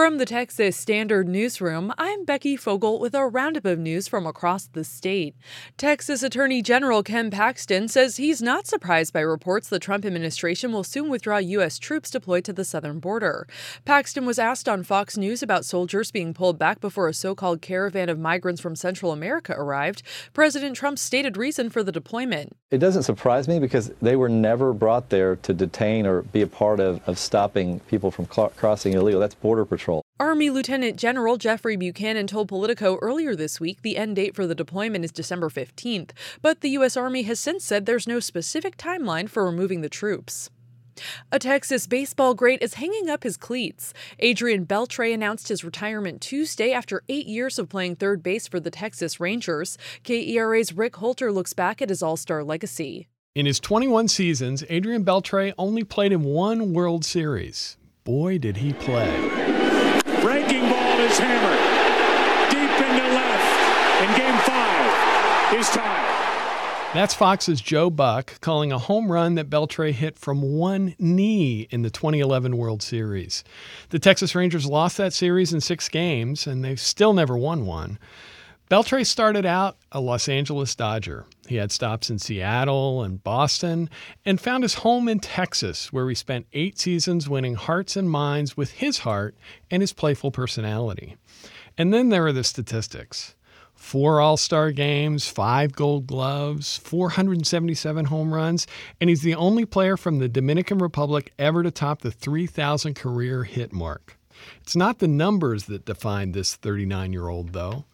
From the Texas Standard Newsroom, I'm Becky Fogel with a roundup of news from across the state. Texas Attorney General Ken Paxton says he's not surprised by reports the Trump administration will soon withdraw U.S. troops deployed to the southern border. Paxton was asked on Fox News about soldiers being pulled back before a so called caravan of migrants from Central America arrived. President Trump's stated reason for the deployment. It doesn't surprise me because they were never brought there to detain or be a part of, of stopping people from cl- crossing illegal. That's Border Patrol. Patrol. Army Lieutenant General Jeffrey Buchanan told Politico earlier this week the end date for the deployment is December 15th, but the U.S. Army has since said there's no specific timeline for removing the troops. A Texas baseball great is hanging up his cleats. Adrian Beltre announced his retirement Tuesday after eight years of playing third base for the Texas Rangers. KERA's Rick Holter looks back at his all star legacy. In his 21 seasons, Adrian Beltre only played in one World Series. Boy, did he play. Breaking ball is hammered deep into left, and game five is tied. That's Fox's Joe Buck calling a home run that Beltre hit from one knee in the 2011 World Series. The Texas Rangers lost that series in six games, and they've still never won one. Beltre started out a Los Angeles Dodger. He had stops in Seattle and Boston and found his home in Texas, where he spent eight seasons winning hearts and minds with his heart and his playful personality. And then there are the statistics four All Star games, five gold gloves, 477 home runs, and he's the only player from the Dominican Republic ever to top the 3,000 career hit mark. It's not the numbers that define this 39 year old, though.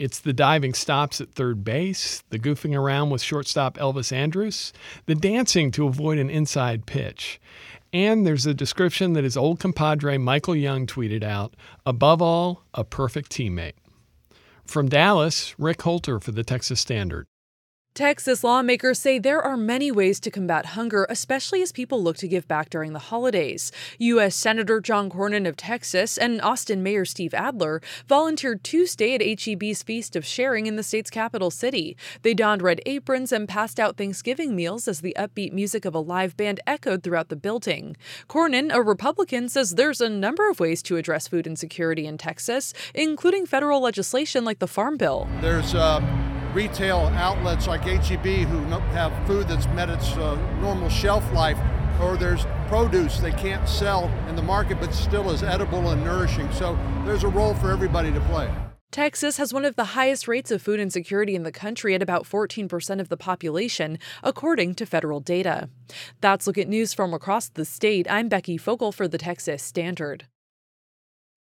It's the diving stops at third base, the goofing around with shortstop Elvis Andrus, the dancing to avoid an inside pitch. And there's a description that his old compadre Michael Young tweeted out above all, a perfect teammate. From Dallas, Rick Holter for the Texas Standard. Texas lawmakers say there are many ways to combat hunger, especially as people look to give back during the holidays. U.S. Senator John Cornyn of Texas and Austin Mayor Steve Adler volunteered Tuesday at HEB's Feast of Sharing in the state's capital city. They donned red aprons and passed out Thanksgiving meals as the upbeat music of a live band echoed throughout the building. Cornyn, a Republican, says there's a number of ways to address food insecurity in Texas, including federal legislation like the Farm Bill. There's uh retail outlets like HEB who have food that's met its uh, normal shelf life, or there's produce they can't sell in the market but still is edible and nourishing. So there's a role for everybody to play. Texas has one of the highest rates of food insecurity in the country at about 14% of the population, according to federal data. That's Look at News from across the state. I'm Becky Fogel for the Texas Standard.